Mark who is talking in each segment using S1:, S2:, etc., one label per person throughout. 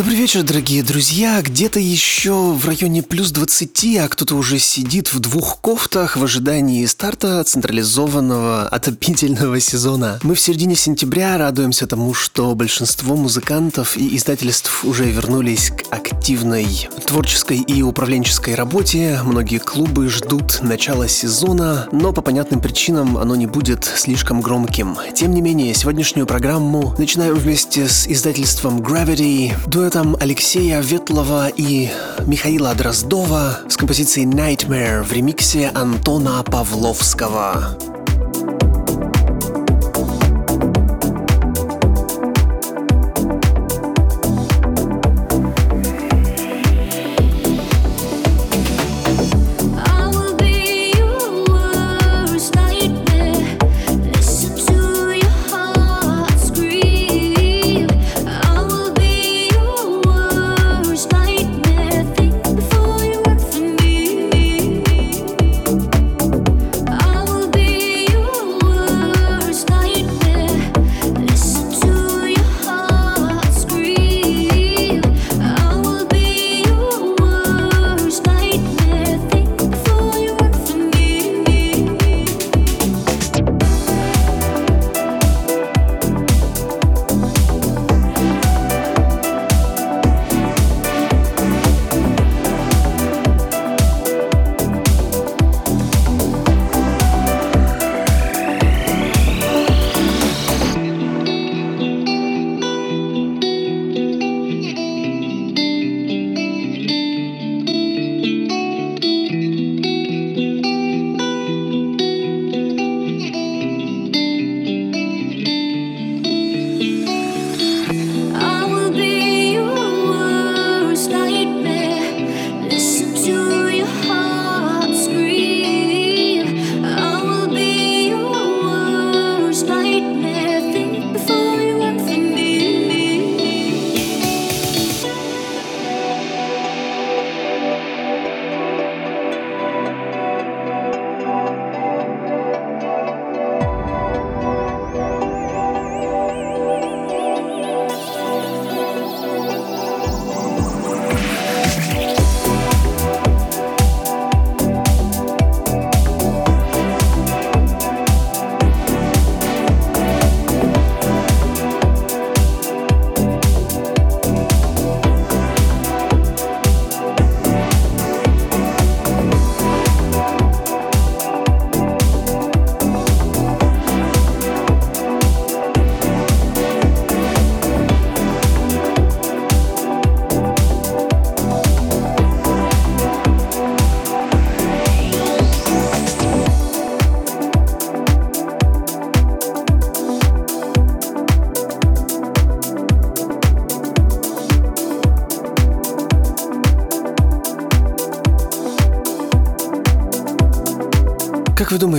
S1: Добрый вечер, дорогие друзья. Где-то еще в районе плюс 20, а кто-то уже сидит в двух кофтах в ожидании старта централизованного отопительного сезона. Мы в середине сентября радуемся тому, что большинство музыкантов и издательств уже вернулись к активной творческой и управленческой работе. Многие клубы ждут начала сезона, но по понятным причинам оно не будет слишком громким. Тем не менее, сегодняшнюю программу начинаем вместе с издательством Gravity, дуэт дуэтом Алексея Ветлова и Михаила Дроздова с композицией Nightmare в ремиксе Антона Павловского.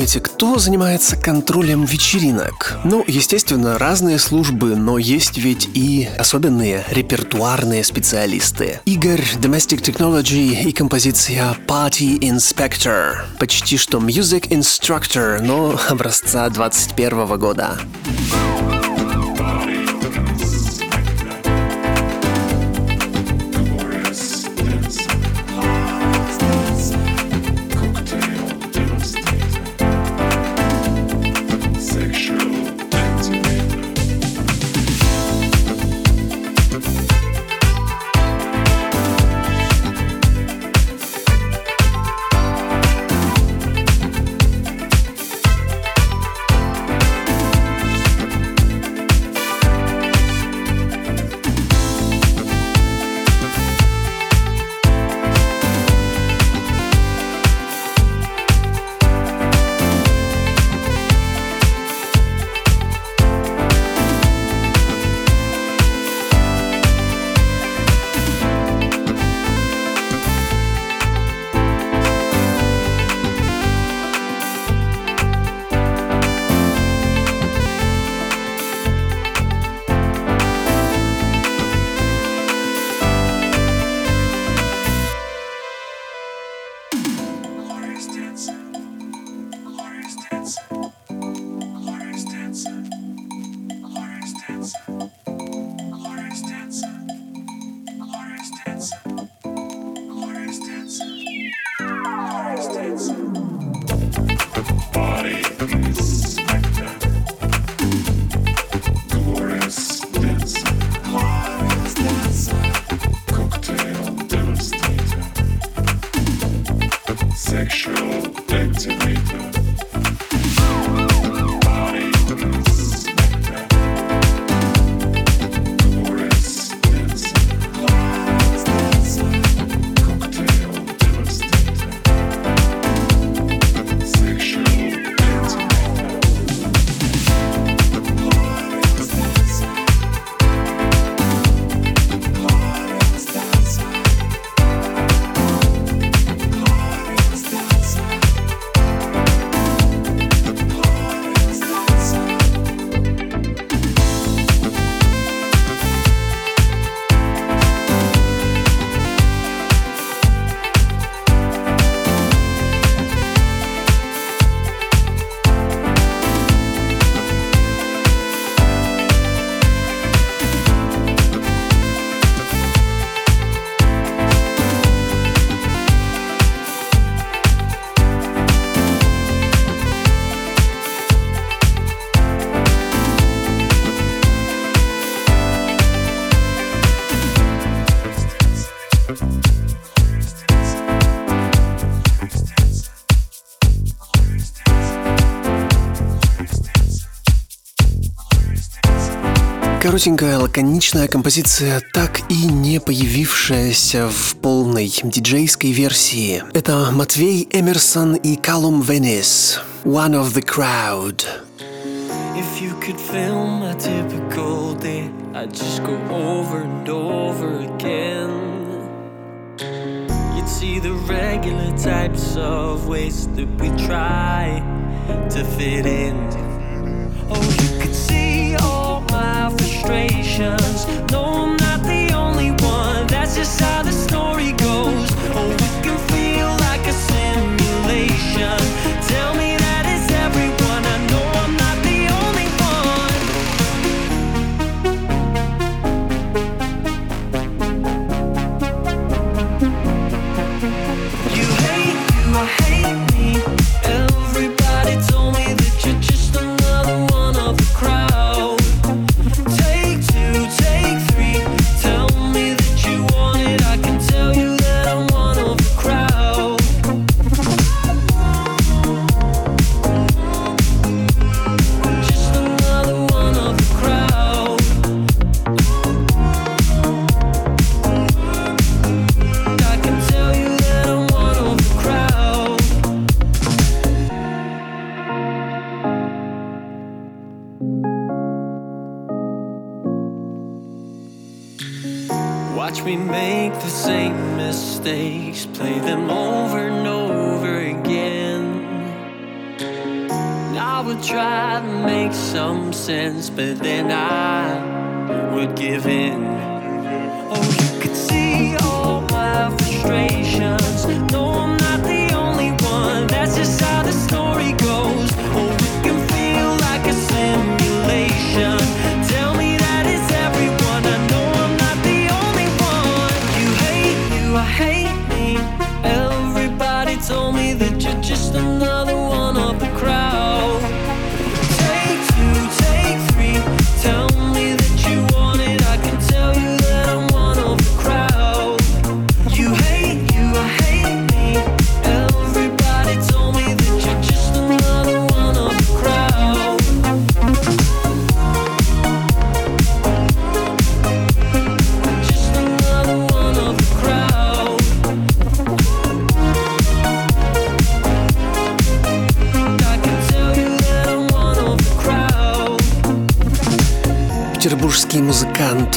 S1: Думаете, кто занимается контролем вечеринок? Ну, естественно, разные службы, но есть ведь и особенные репертуарные специалисты. Игорь Domestic Technology и композиция Party Inspector. Почти что Music Instructor, но образца 21 года. sexual activator.
S2: Коротенькая, лаконичная композиция, так и не появившаяся в полной диджейской версии. Это Матвей Эмерсон и Калум Венес. One of the crowd. If you could film a typical day, I'd just go over and over again. You'd see the regular types of ways that we try to fit in.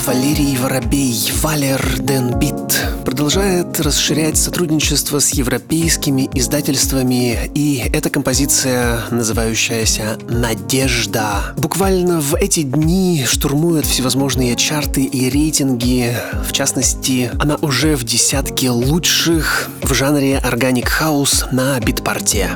S2: Валерий Воробей, Валер Денбит, продолжает расширять сотрудничество с европейскими издательствами, и эта композиция, называющаяся «Надежда», буквально в эти дни штурмует всевозможные чарты и рейтинги. В частности, она уже в десятке лучших в жанре органик хаус на битпарте.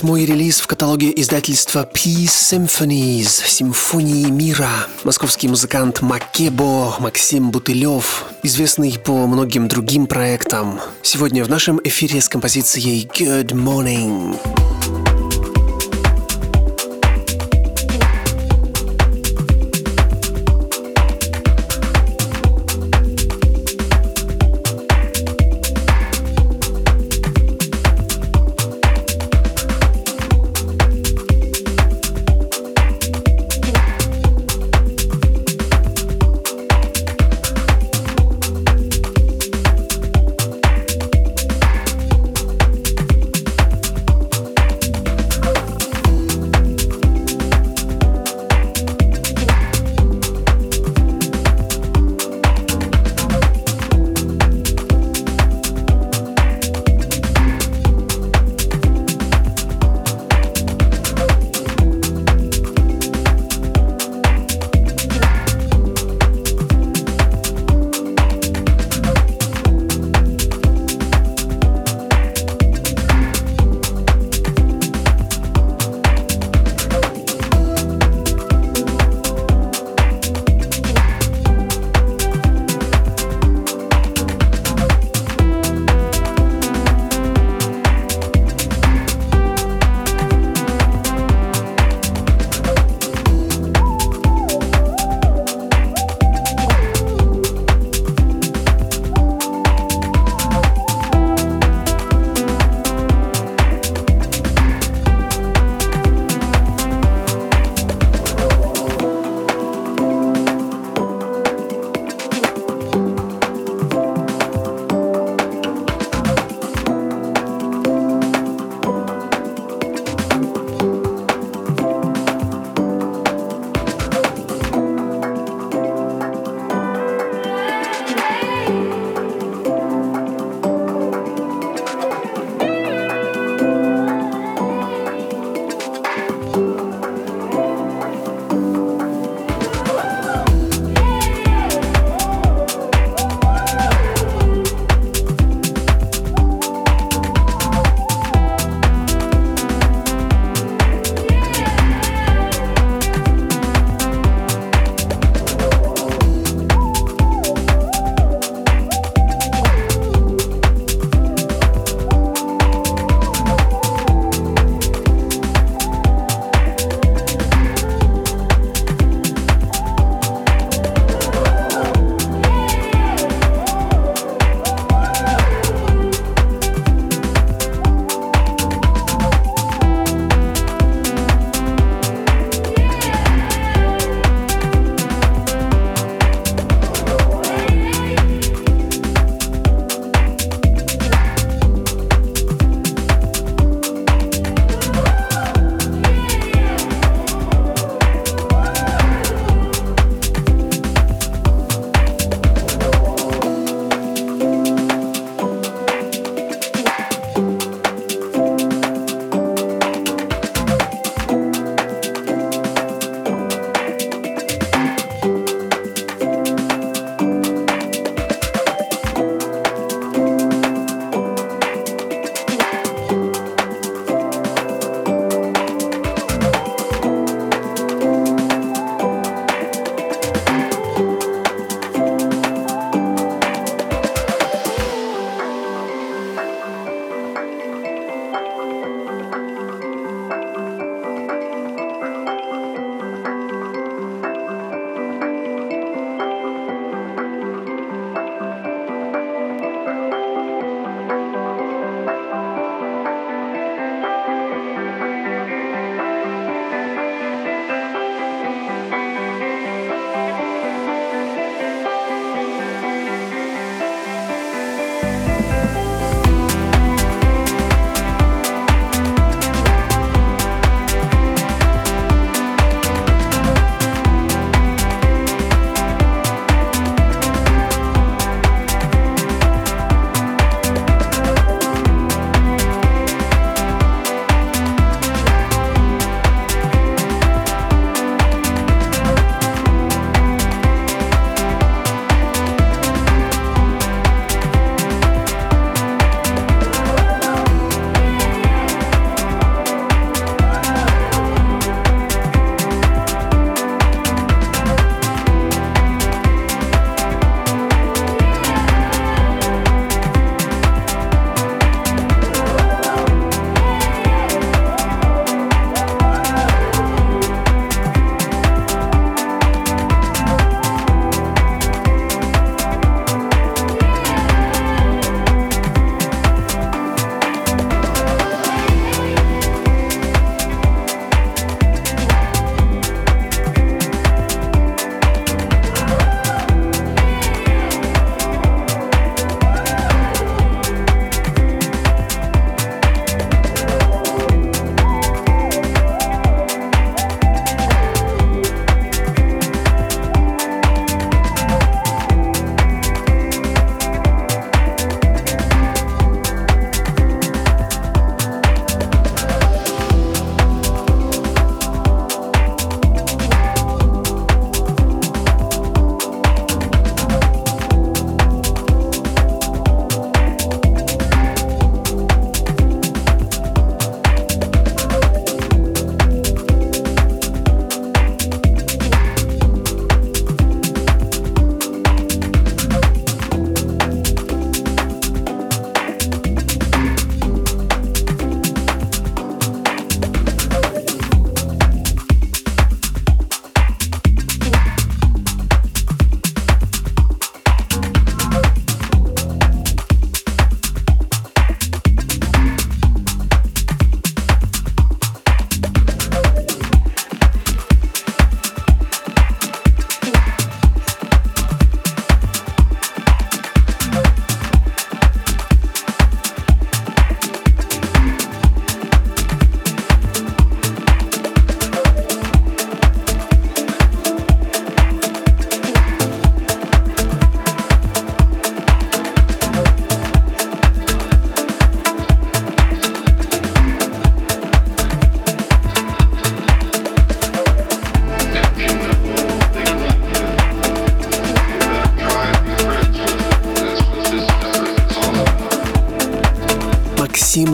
S1: Восьмой релиз в каталоге издательства Peace Symphonies «Симфонии мира». Московский музыкант Макебо Максим Бутылев, известный по многим другим проектам. Сегодня в нашем эфире с композицией «Good Morning».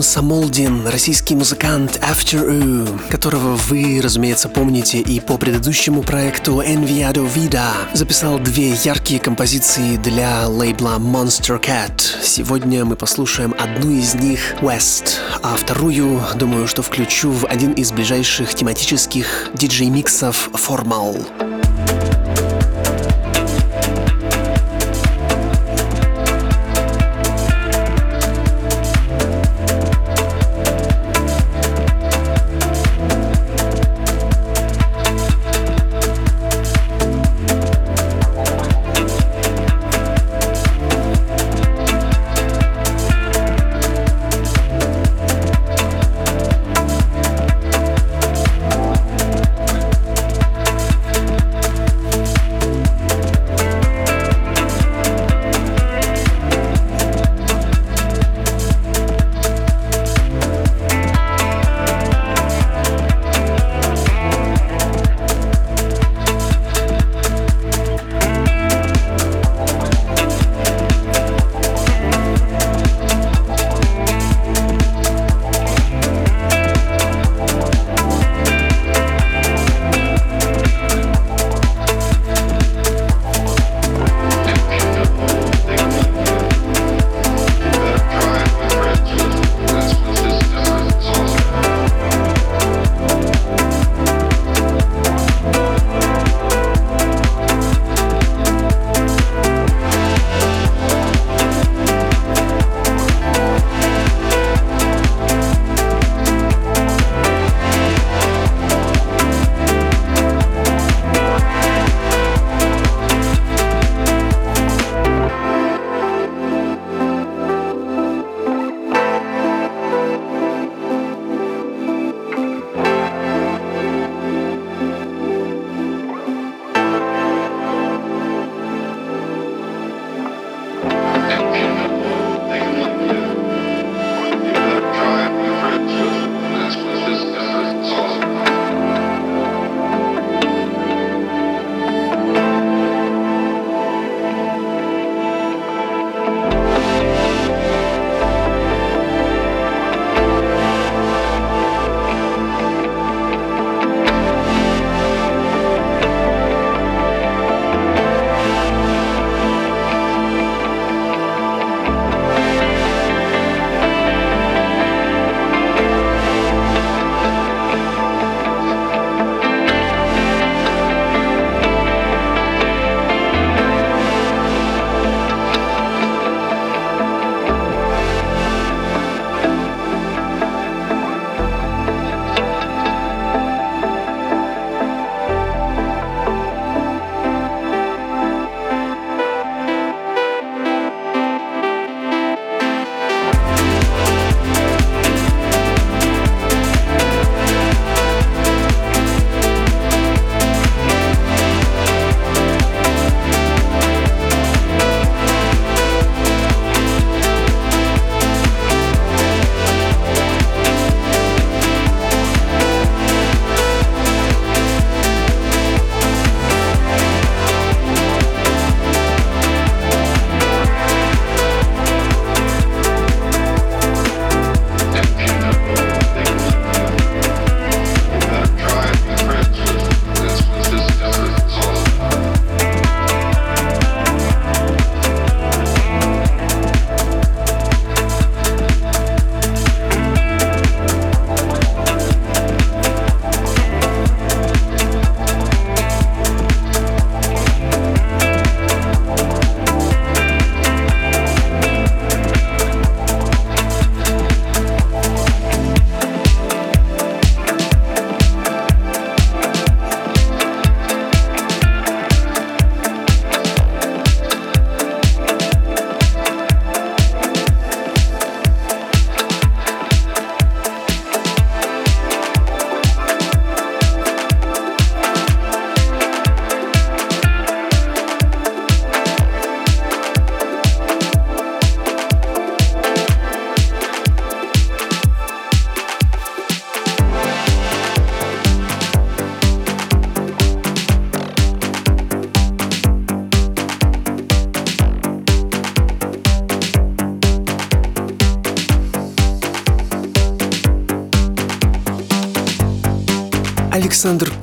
S1: Самолдин, российский музыкант After U, которого вы, разумеется, помните и по предыдущему проекту Enviado Vida, записал две яркие композиции для лейбла Monster Cat. Сегодня мы послушаем одну из них West, а вторую, думаю, что включу в один из ближайших тематических диджей-миксов Formal.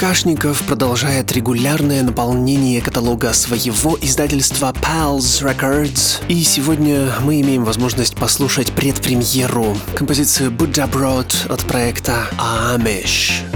S1: Кашников продолжает регулярное наполнение каталога своего издательства Pals Records. И сегодня мы имеем возможность послушать предпремьеру композицию Buddha Broad от проекта Amish.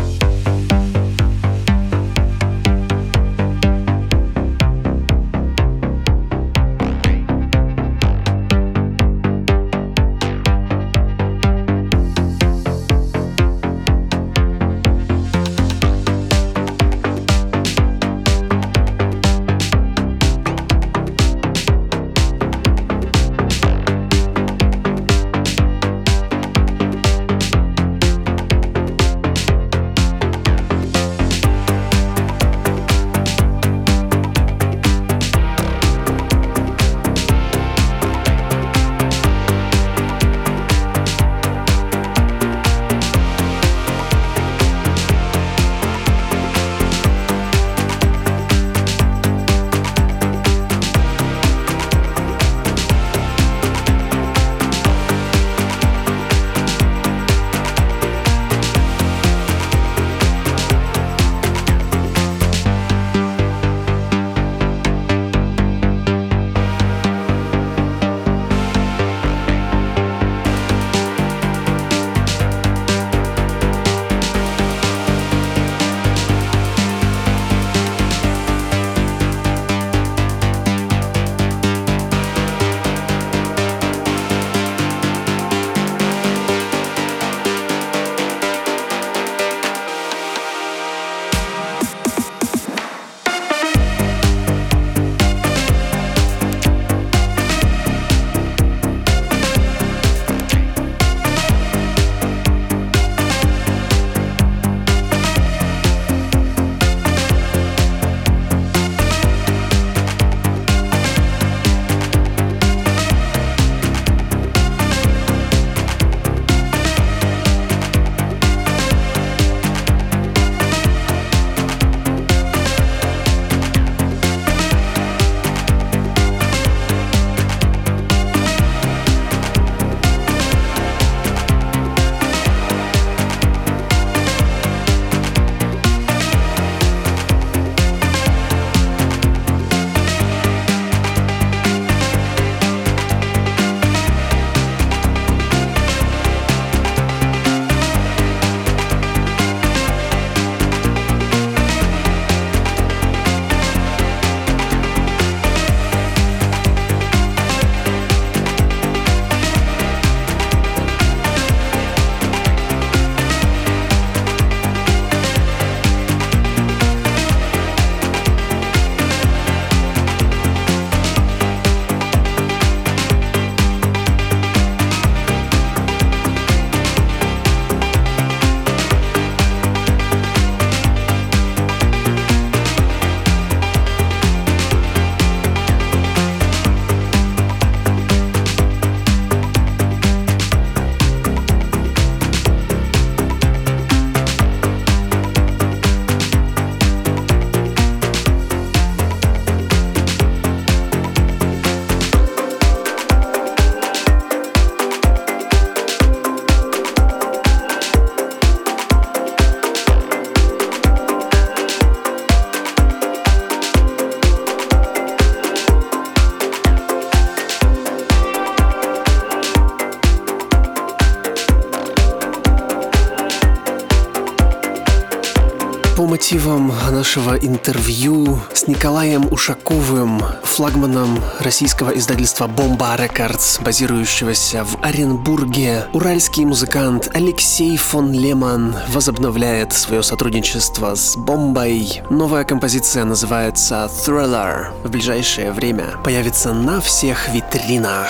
S1: Мотивам нашего интервью с Николаем Ушаковым, флагманом российского издательства «Бомба Рекордс», базирующегося в Оренбурге, уральский музыкант Алексей фон Леман возобновляет свое сотрудничество с «Бомбой». Новая композиция называется «Thriller». В ближайшее время появится на всех витринах.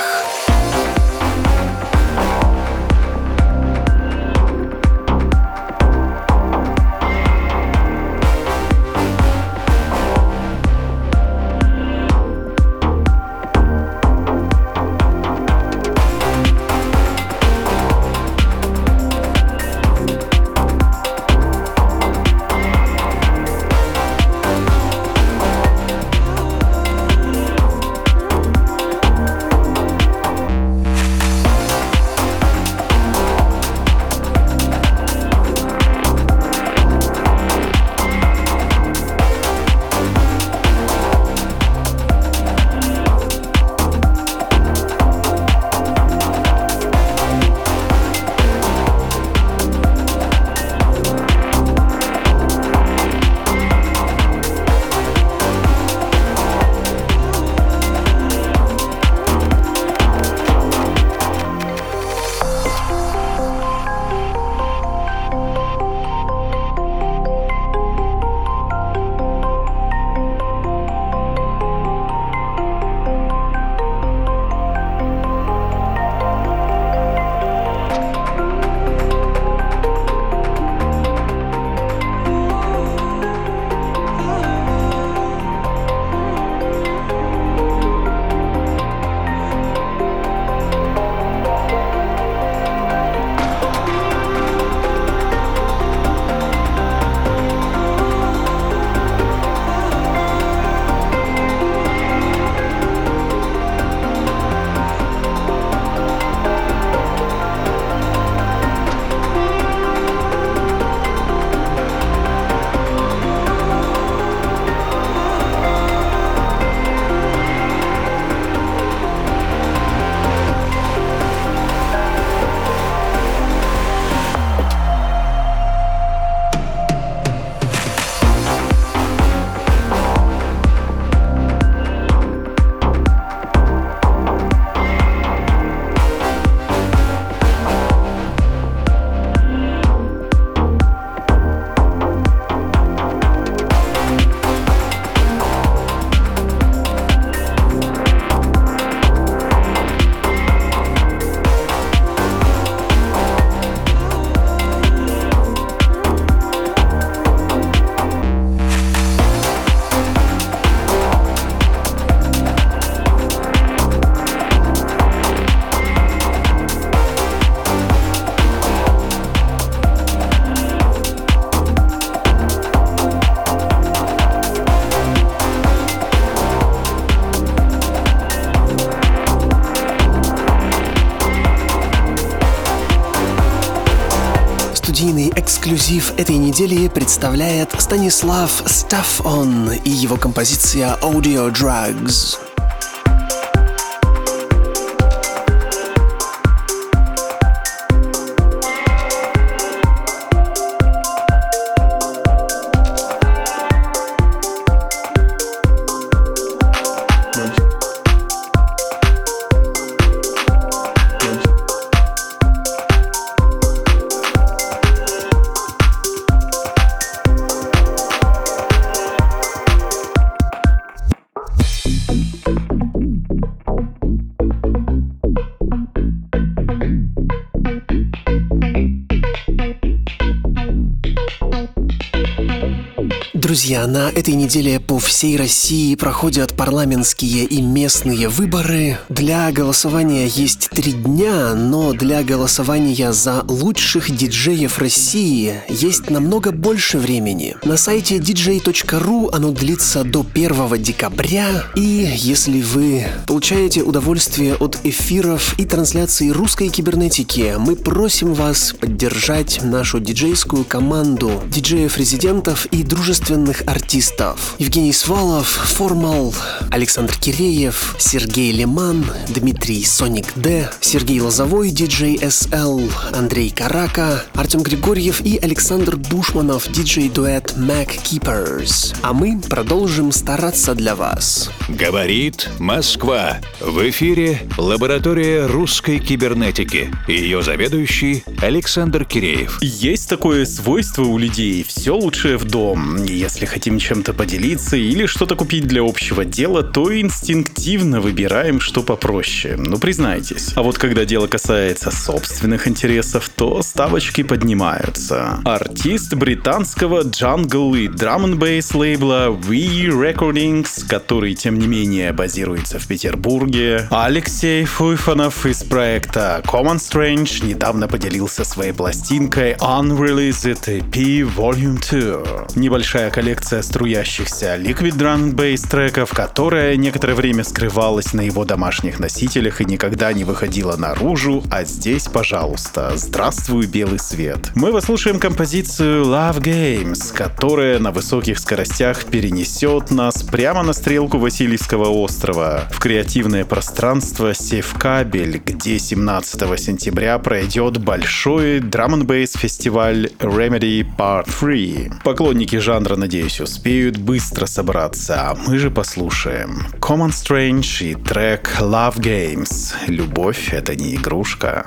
S1: Эксклюзив этой недели представляет Станислав Стаффон и его композиция Audio Drugs. Друзья, на этой неделе по всей России проходят парламентские и местные выборы. Для голосования есть три дня, но для голосования за лучших диджеев России есть намного больше времени. На сайте dj.ru оно длится до 1 декабря, и если вы получаете удовольствие от эфиров и трансляции русской кибернетики, мы просим вас поддержать нашу диджейскую команду диджеев-резидентов и дружественных иностранных артистов. Евгений Свалов, Формал, Александр Киреев, Сергей Лиман, Дмитрий Соник Д, Сергей Лозовой, диджей СЛ, Андрей Карака, Артем Григорьев и Александр Бушманов, диджей-дуэт Mac Keepers. А мы продолжим стараться для вас.
S3: Говорит Москва. В эфире лаборатория русской кибернетики. Ее заведующий Александр Киреев.
S4: Есть такое свойство у людей. Все лучшее в дом. Если хотим чем-то поделиться или что-то купить для общего дела, то инстинктивно выбираем, что попроще. Ну, признайтесь. А вот когда дело касается собственных интересов, то ставочки поднимаются. Артист британского джангл и драм н лейбла We Recordings, который, тем не менее, базируется в Петербурге, Алексей Фуйфанов из проекта Common Strange недавно поделился своей пластинкой Unreleased EP Volume 2. Небольшая коллекция струящихся Liquid Drum Bass треков, которая некоторое время скрывалась на его домашних носителях и никогда не выходила наружу, а здесь, пожалуйста, здравствуй, белый свет. Мы послушаем композицию Love Games, которая на высоких скоростях перенесет нас прямо на стрелку Васильевского острова в креативное пространство Севкабель, где 17 сентября пройдет большой драм н фестиваль Remedy Part 3. Поклонники жанра на надеюсь, успеют быстро собраться, а мы же послушаем Common Strange и трек Love Games. Любовь — это не игрушка.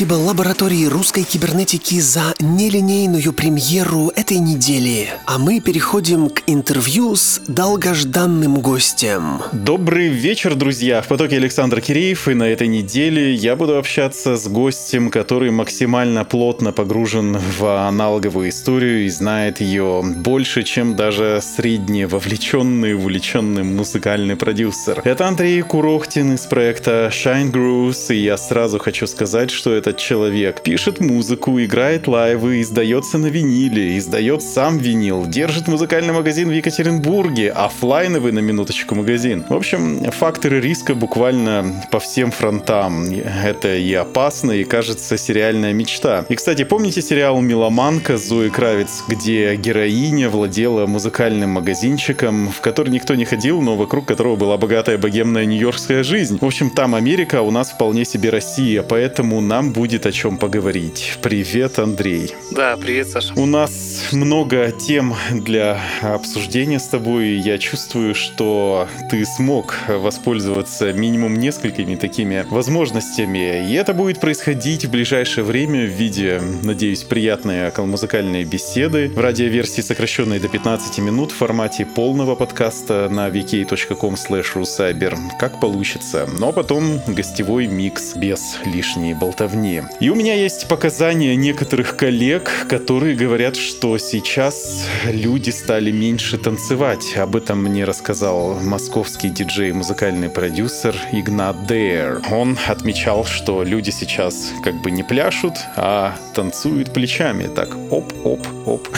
S1: Спасибо лаборатории русской кибернетики за нелинейную премьеру этой недели. А мы переходим к интервью с долгожданным гостем.
S4: Добрый вечер, друзья! В потоке Александр Киреев, и на этой неделе я буду общаться с гостем, который максимально плотно погружен в аналоговую историю и знает ее больше, чем даже средне вовлеченный, увлеченный музыкальный продюсер. Это Андрей Курохтин из проекта Shine Grooves, и я сразу хочу сказать, что этот человек пишет музыку, играет лайвы, издается на виниле, издает сам винил, держит музыкальный магазин в Екатеринбурге, офлайновый на минуточку магазин. В общем, факторы риска буквально по всем фронтам. Это и опасно, и кажется сериальная мечта. И, кстати, помните сериал «Меломанка» Зои Кравец, где героиня владела музыкальным магазинчиком, в который никто не ходил, но вокруг которого была богатая богемная нью-йоркская жизнь. В общем, там Америка, а у нас вполне себе Россия, поэтому нам будет о чем поговорить. Привет, Андрей.
S5: Да, привет, Саша.
S4: У нас много тем для обсуждения с тобой. Я чувствую, что ты смог воспользоваться минимум несколькими такими возможностями. И это будет происходить в ближайшее время в виде, надеюсь, приятной музыкальной беседы в радиоверсии, сокращенной до 15 минут в формате полного подкаста на vk.com rucyber, как получится. Но потом гостевой микс без лишней болтовни. И у меня есть показания некоторых коллег, которые говорят, что сейчас люди стали меньше танцевать. Об этом мне рассказал московский диджей, музыкальный продюсер Игнат Дейр. Он отмечал, что люди сейчас как бы не пляшут, а танцуют плечами. Так, оп-оп-оп.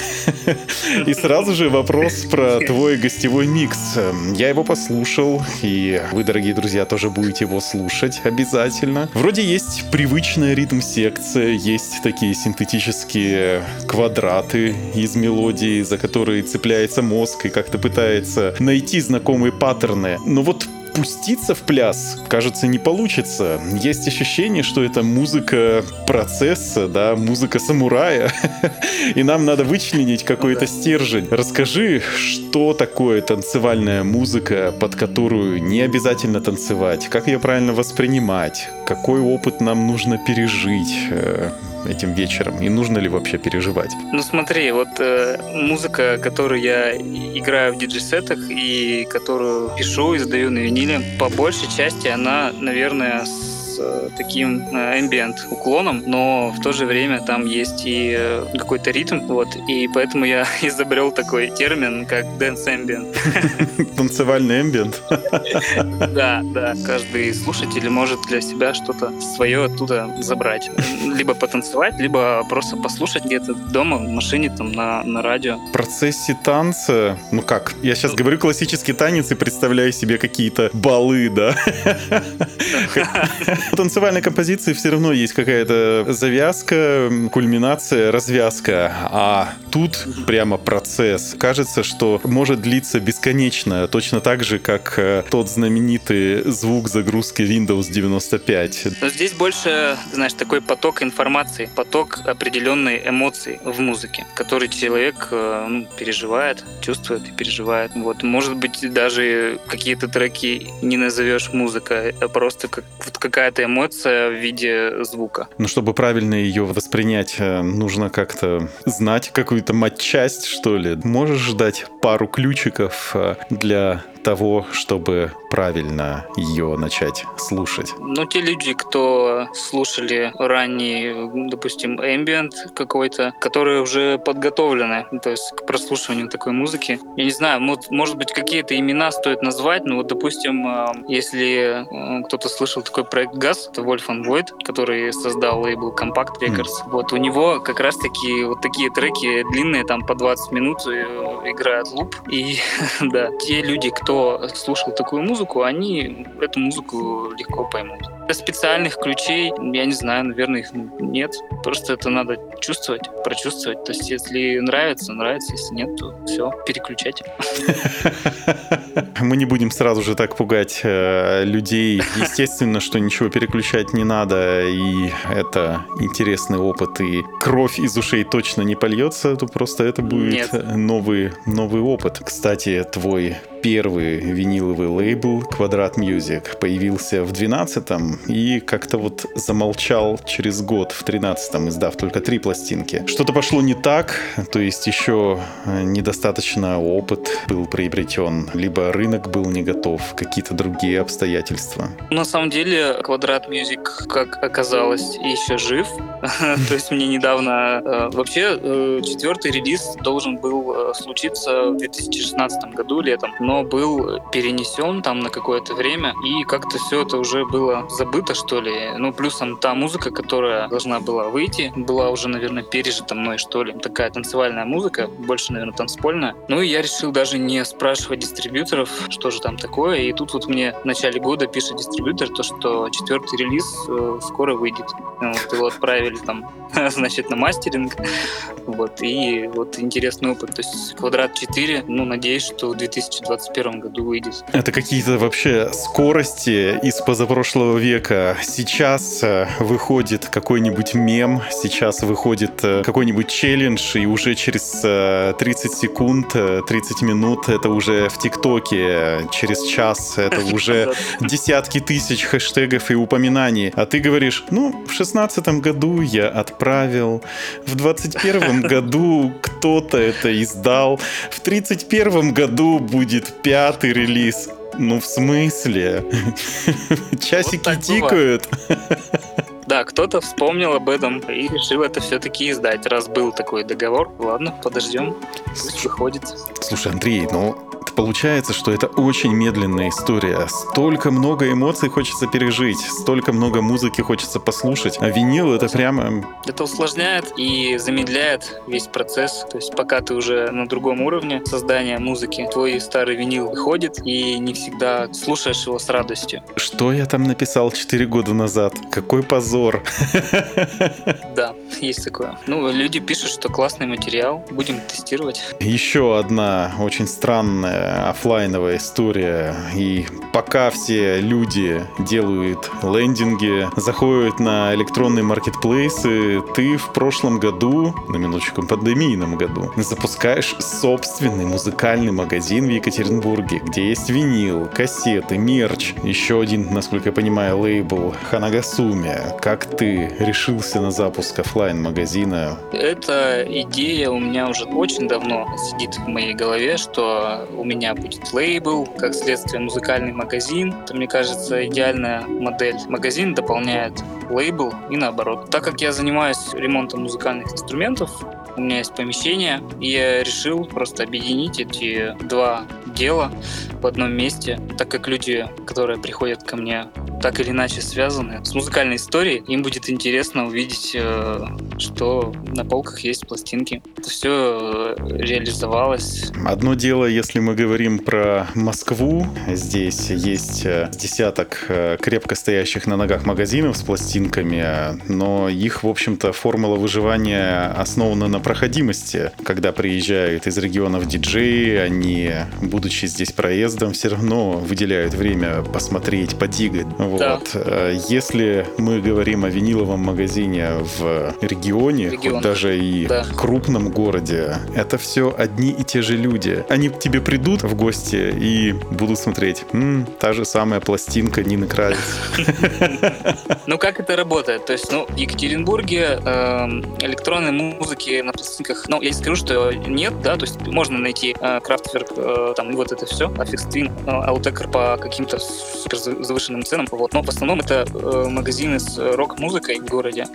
S4: И сразу же вопрос про твой гостевой микс. Я его послушал, и вы, дорогие друзья, тоже будете его слушать обязательно. Вроде есть привычная ритм-секция, есть такие синтетические квадраты из мелодии, за которые цепляется мозг и как-то пытается найти знакомые паттерны. Но вот пуститься в пляс, кажется, не получится. Есть ощущение, что это музыка процесса, да, музыка самурая, и нам надо вычленить какой-то стержень. Расскажи, что такое танцевальная музыка, под которую не обязательно танцевать, как ее правильно воспринимать, какой опыт нам нужно пережить? Э, этим вечером? И нужно ли вообще переживать?
S5: Ну смотри, вот э, музыка, которую я играю в диджей-сетах и которую пишу и задаю на виниле, по большей части она, наверное, с э, таким ambient уклоном, но в то же время там есть и э, какой-то ритм, вот, и поэтому я изобрел такой термин, как dance ambient.
S4: Танцевальный ambient?
S5: Да, да. Каждый слушатель может для себя что-то свое оттуда забрать. Либо потанцевать, либо просто послушать где-то дома, в машине, там, на, на радио.
S4: В процессе танца, ну как, я сейчас говорю классический танец и представляю себе какие-то балы, да? У танцевальной композиции все равно есть какая-то завязка, кульминация, развязка, а тут прямо процесс. Кажется, что может длиться бесконечно, точно так же, как э, тот знаменитый звук загрузки Windows 95.
S5: Но здесь больше, знаешь, такой поток информации, поток определенной эмоций в музыке, который человек э, ну, переживает, чувствует и переживает. Вот, может быть, даже какие-то треки не назовешь музыкой, а просто как, вот какая-то эмоция в виде звука.
S4: Но чтобы правильно ее воспринять, э, нужно как-то знать какую-то матчасть, что ли. Можешь дать пару ключиков э, для того, чтобы правильно ее начать слушать?
S5: Ну, те люди, кто слушали ранний, допустим, ambient какой-то, которые уже подготовлены, то есть к прослушиванию такой музыки. Я не знаю, может, быть, какие-то имена стоит назвать, но вот, допустим, если кто-то слышал такой проект ГАЗ, это Wolfgang Void, который создал лейбл Compact Records, mm. вот у него как раз-таки вот такие треки длинные, там по 20 минут э, играют луп, и да, те люди, кто кто слушал такую музыку, они эту музыку легко поймут. Специальных ключей, я не знаю, наверное, их нет. Просто это надо чувствовать, прочувствовать. То есть, если нравится, нравится, если нет, то все, переключать.
S4: Мы не будем сразу же так пугать э, людей. Естественно, что ничего переключать не надо, и это интересный опыт, и кровь из ушей точно не польется, то просто это будет Нет. новый, новый опыт. Кстати, твой первый виниловый лейбл Квадрат Music появился в 12-м 12-м и как-то вот замолчал через год, в 13-м, издав только три пластинки. Что-то пошло не так, то есть еще э, недостаточно опыт был приобретен, либо рынок был не готов, какие-то другие обстоятельства.
S5: На самом деле, Квадрат Music, как оказалось, еще жив. То есть мне недавно... э, Вообще, э, четвертый релиз должен был случиться в 2016 году летом, но был перенесен там на какое-то время, и как-то все это уже было забыто, что ли. Ну, плюсом та музыка, которая должна была выйти, была уже, наверное, пережита мной, что ли. Такая танцевальная музыка, больше, наверное, танцпольная. Ну, и я решил даже не спрашивать дистрибьюторов, что же там такое. И тут вот мне в начале года пишет дистрибьютор, то, что четвертый релиз э, скоро выйдет. Ну, Вот, его отправили там, значит, на мастеринг. Вот, и вот интересный опыт. То есть квадрат 4, ну, надеюсь, что в 2021 году выйдет.
S4: Это какие-то вообще скорости из позапрошлого века. Сейчас э, выходит какой-нибудь мем, сейчас выходит э, какой-нибудь челлендж, и уже через э, 30 секунд, э, 30 минут это уже в ТикТоке, через час это уже десятки тысяч хэштегов и упоминаний. А ты говоришь, ну, в шестнадцатом году я отправил, в двадцать первом году кто-то это издал, в тридцать первом году будет пятый релиз. Ну, в смысле? Часики
S5: бывает.
S4: тикают.
S5: Да, кто-то вспомнил об этом и решил это все-таки издать, раз был такой договор. Ладно, подождем, пусть выходит.
S4: Слушай, Андрей, ну получается, что это очень медленная история. Столько много эмоций хочется пережить, столько много музыки хочется послушать. А винил это прямо...
S5: Это усложняет и замедляет весь процесс. То есть пока ты уже на другом уровне создания музыки, твой старый винил выходит и не всегда слушаешь его с радостью.
S4: Что я там написал 4 года назад? Какой позор.
S5: Да, есть такое. Ну, люди пишут, что классный материал, будем тестировать.
S4: Еще одна очень странная оффлайновая история. И пока все люди делают лендинги, заходят на электронные маркетплейсы, ты в прошлом году, на минуточку пандемийном году, запускаешь собственный музыкальный магазин в Екатеринбурге, где есть винил, кассеты, мерч. Еще один, насколько я понимаю, лейбл Ханагасуми. Как ты решился на запуск оффлайн магазина?
S5: Эта идея у меня уже очень давно сидит в моей голове, что у меня будет лейбл, как следствие музыкальный магазин. Это, мне кажется, идеальная модель. Магазин дополняет лейбл и наоборот. Так как я занимаюсь ремонтом музыкальных инструментов, у меня есть помещение, и я решил просто объединить эти два дела в одном месте, так как люди, которые приходят ко мне, так или иначе связаны с музыкальной историей, им будет интересно увидеть, э, что на полках есть пластинки. Это все реализовалось.
S4: Одно дело, если мы говорим про Москву, здесь есть э, десяток э, крепко стоящих на ногах магазинов с пластинками, но их, в общем-то, формула выживания основана на проходимости. Когда приезжают из регионов диджеи, они, будучи здесь проездом, все равно выделяют время посмотреть, подигать.
S5: Да.
S4: Вот. Э, Если мы говорим о виниловом магазине в регионе, хоть
S5: Регионах.
S4: даже и
S5: Да.
S4: крупном городе, это все одни и те же люди. Они к тебе придут в гости и будут смотреть, «М, та же самая пластинка Нины Кравец.
S5: Ну, как это работает? То есть, ну, в Екатеринбурге эм, электронной музыки на пластинках, ну, я не скажу, что нет, да, то есть можно найти э, Крафтверк, э, там, вот это все, Affix Twin, э, Аутекер по каким-то супер за- завышенным ценам, вот. Но в основном это магазины с рок-музыкой в городе,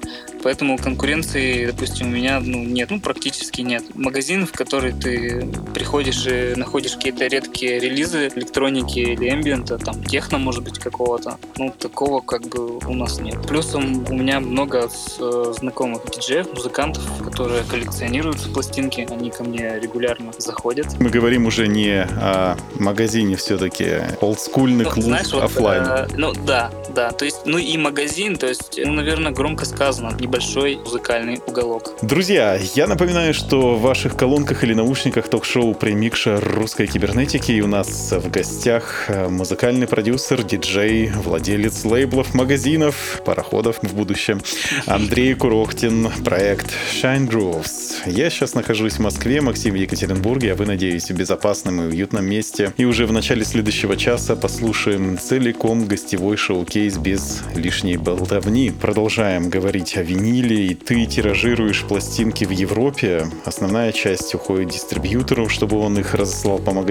S5: поэтому конкуренции, допустим, у меня, ну, нет, ну, практически нет. Магазин, в который ты приходишь и находишь какие-то редкие релизы электроники или эмбиента, там, техно, может быть, какого-то, ну, такого как бы у нас нет. Плюсом у меня много э, знакомых диджеев, музыкантов, которые коллекционируют пластинки, они ко мне регулярно заходят.
S4: Мы говорим уже не о магазине все-таки, олдскульный
S5: Ну,
S4: клуб
S5: знаешь, вот, э, ну да, да, то есть, ну и магазин, то есть, ну, наверное, громко сказано, небольшой музыкальный музыкальный уголок.
S4: Друзья, я напоминаю, что в ваших колонках или наушниках ток-шоу «Премикша русской кибернетики» и у нас в гостях э, музыкальный продюсер, диджей, владелец лейблов, магазинов, пароходов в будущем, Андрей Курохтин, проект Shine Grooves. Я сейчас нахожусь в Москве, Максим в Екатеринбурге, а вы, надеюсь, в безопасном и уютном месте. И уже в начале следующего часа послушаем целиком гостевой шоу-кейс без лишней болтовни. Продолжаем говорить о виниле, и ты тиражируешь пластинки в Европе. Основная часть уходит дистрибьютору, чтобы он их разослал по магазинам,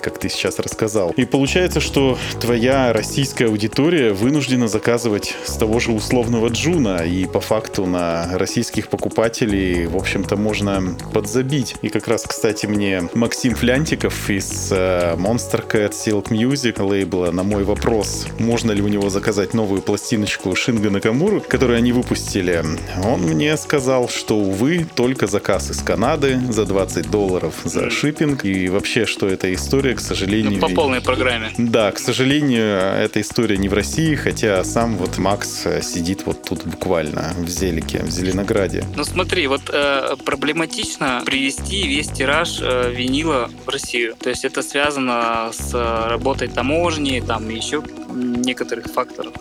S4: как ты сейчас рассказал. И получается, что твоя российская аудитория вынуждена заказывать с того же условного Juno, и по факту на российских покупателей, в общем-то, можно подзабить. И как раз, кстати, мне Максим Флянтиков из э, Monstercat Silk Music лейбла на мой вопрос, можно ли у него заказать новую пластиночку Шинго Накамуру, которую они выпустили, он мне сказал, что, увы, только заказ из Канады за 20 долларов за shipping. И вообще, что эта история, к сожалению...
S5: Ну, по полной программе.
S4: Да, к сожалению, эта история не в России, хотя сам вот Макс э, сидит вот тут буквально в Зелике, в Зеленограде.
S5: Ну смотри, вот э, проблематично привести весь тираж э, винила в Россию. То есть это связано с э, работой таможни, там еще некоторых факторов.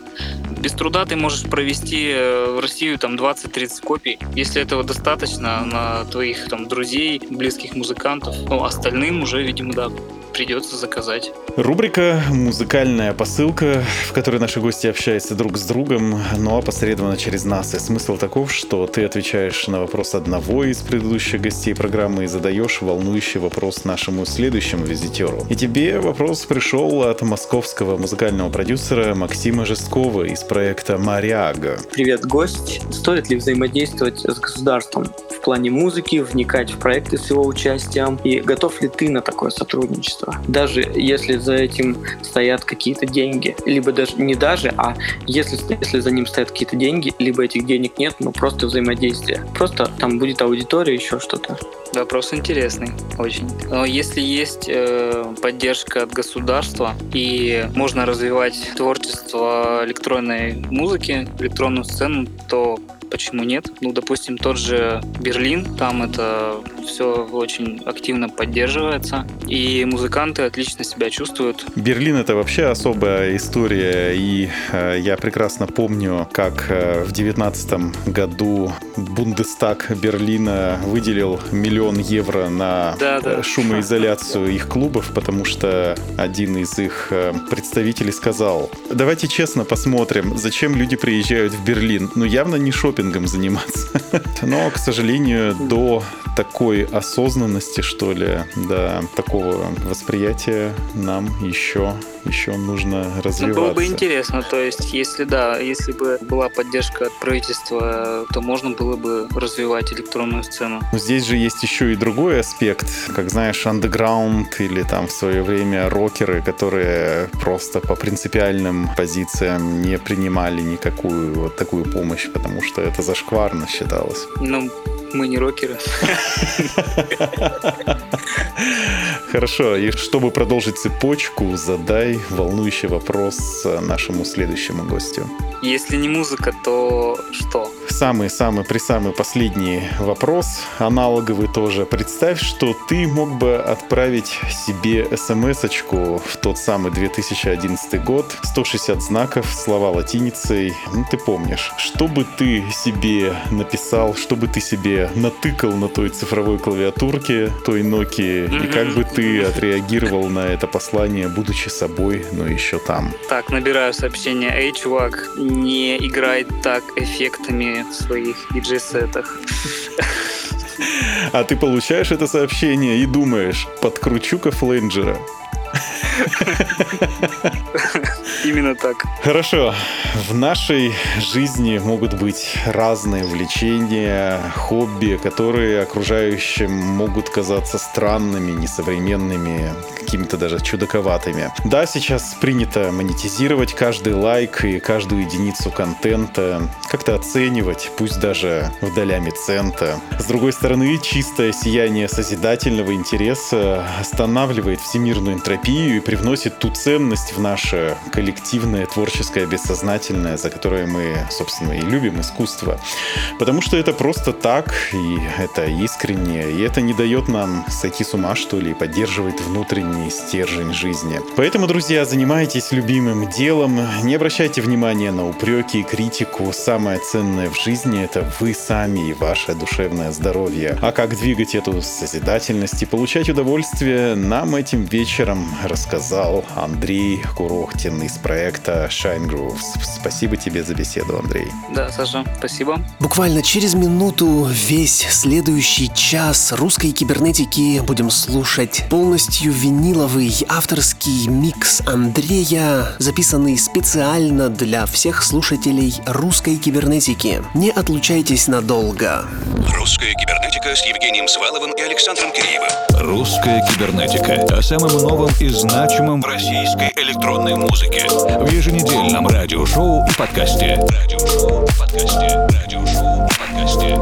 S5: Без труда ты можешь провести э, в Россию там 20-30 копий. Если этого достаточно на твоих там друзей, близких музыкантов, ну остальным уже, видимо, да, придется заказать.
S4: Рубрика «Музыкальная посылка», в которой наши гости общаются друг с другом, но опосредованно через нас. И смысл таков, что ты отвечаешь на вопрос одного из предыдущих гостей программы и задаешь волнующий вопрос нашему следующему визитеру. И тебе вопрос пришел от московского музыкального продюсера Максима Жесткова из проекта «Мариага».
S6: Привет, гость. Стоит ли взаимодействовать с государством в плане музыки, вникать в проекты с его участием? И готов ли ты на такое сотрудничество? Даже если за этим стоят какие-то деньги, либо даже не даже, а если, если за ним стоят какие-то деньги, либо этих денег нет, но просто взаимодействие. Просто там будет аудитория, еще что-то.
S5: Вопрос интересный, очень. Но если есть э, поддержка от государства и можно развивать творчество электронной музыки, электронную сцену, то почему нет? Ну, допустим, тот же Берлин, там это все очень активно поддерживается, и музыканты отлично себя чувствуют.
S4: Берлин — это вообще особая история, и э, я прекрасно помню, как э, в девятнадцатом году Бундестаг Берлина выделил миллион евро на
S5: Да, да.
S4: э, шумоизоляцию их клубов, потому что один из их э, представителей сказал, давайте честно посмотрим, зачем люди приезжают в Берлин. Ну, явно не шопингом заниматься. Но, к сожалению, до такой осознанности, что ли, до такого восприятия нам еще, еще нужно
S5: Ну,
S4: развиваться.
S5: было бы интересно, то есть, если да, если бы была поддержка от правительства, то можно было бы развивать электронную сцену.
S4: Но здесь же есть еще и другой аспект, как знаешь, андеграунд или там в свое время рокеры, которые просто по принципиальным позициям не принимали никакую вот такую помощь, потому что это зашкварно считалось.
S5: Ну, мы не рокеры.
S4: Хорошо, и чтобы продолжить цепочку, задай волнующий вопрос э, нашему следующему гостю.
S5: Если не музыка, то что?
S4: Самый-самый при самый последний вопрос, аналоговый тоже. Представь, что ты мог бы отправить себе смс-очку в тот самый 2011 год, 160 знаков, слова латиницей, ну ты помнишь. Что бы ты себе написал, что бы ты себе натыкал на той цифровой клавиатурке, той Nokia, и как бы ты отреагировал на это послание, будучи собой, но еще там.
S5: Так, набираю сообщение. Эй, чувак, не играй так эффектами в своих диджей-сетах.
S4: А ты получаешь это сообщение и думаешь, подкручу-ка фленджера.
S5: Именно так.
S4: Хорошо. В нашей жизни могут быть разные увлечения, хобби, которые окружающим могут казаться странными, несовременными, какими-то даже чудаковатыми. Да, сейчас принято монетизировать каждый лайк и каждую единицу контента, как-то оценивать, пусть даже в долями цента. С другой стороны, чистое сияние созидательного интереса останавливает всемирную энтропию и привносит ту ценность в наше коллективное, творческое, бессознательное, за которое мы, собственно, и любим искусство. Потому что это просто так, и это искренне, и это не дает нам сойти с ума, что ли, и поддерживает внутренний стержень жизни. Поэтому, друзья, занимайтесь любимым делом, не обращайте внимания на упреки и критику. Самое ценное в жизни — это вы сами и ваше душевное здоровье. А как двигать эту созидательность и получать удовольствие, нам этим вечером рассказал Андрей Курохтин из проекта Shine Grooves. Спасибо тебе за беседу, Андрей.
S5: Да, Саша, спасибо.
S1: Буквально через минуту весь следующий час русской кибернетики будем слушать полностью виниловый авторский микс Андрея, записанный специально для всех слушателей русской кибернетики. Не отлучайтесь надолго.
S7: Русская кибернетика с Евгением Сваловым и Александром Киреевым.
S3: Русская кибернетика о самом новом и значимом в российской электронной музыке в еженедельном радиошоу и подкасте. Радиошоу и подкасте. Радиошоу и подкасте.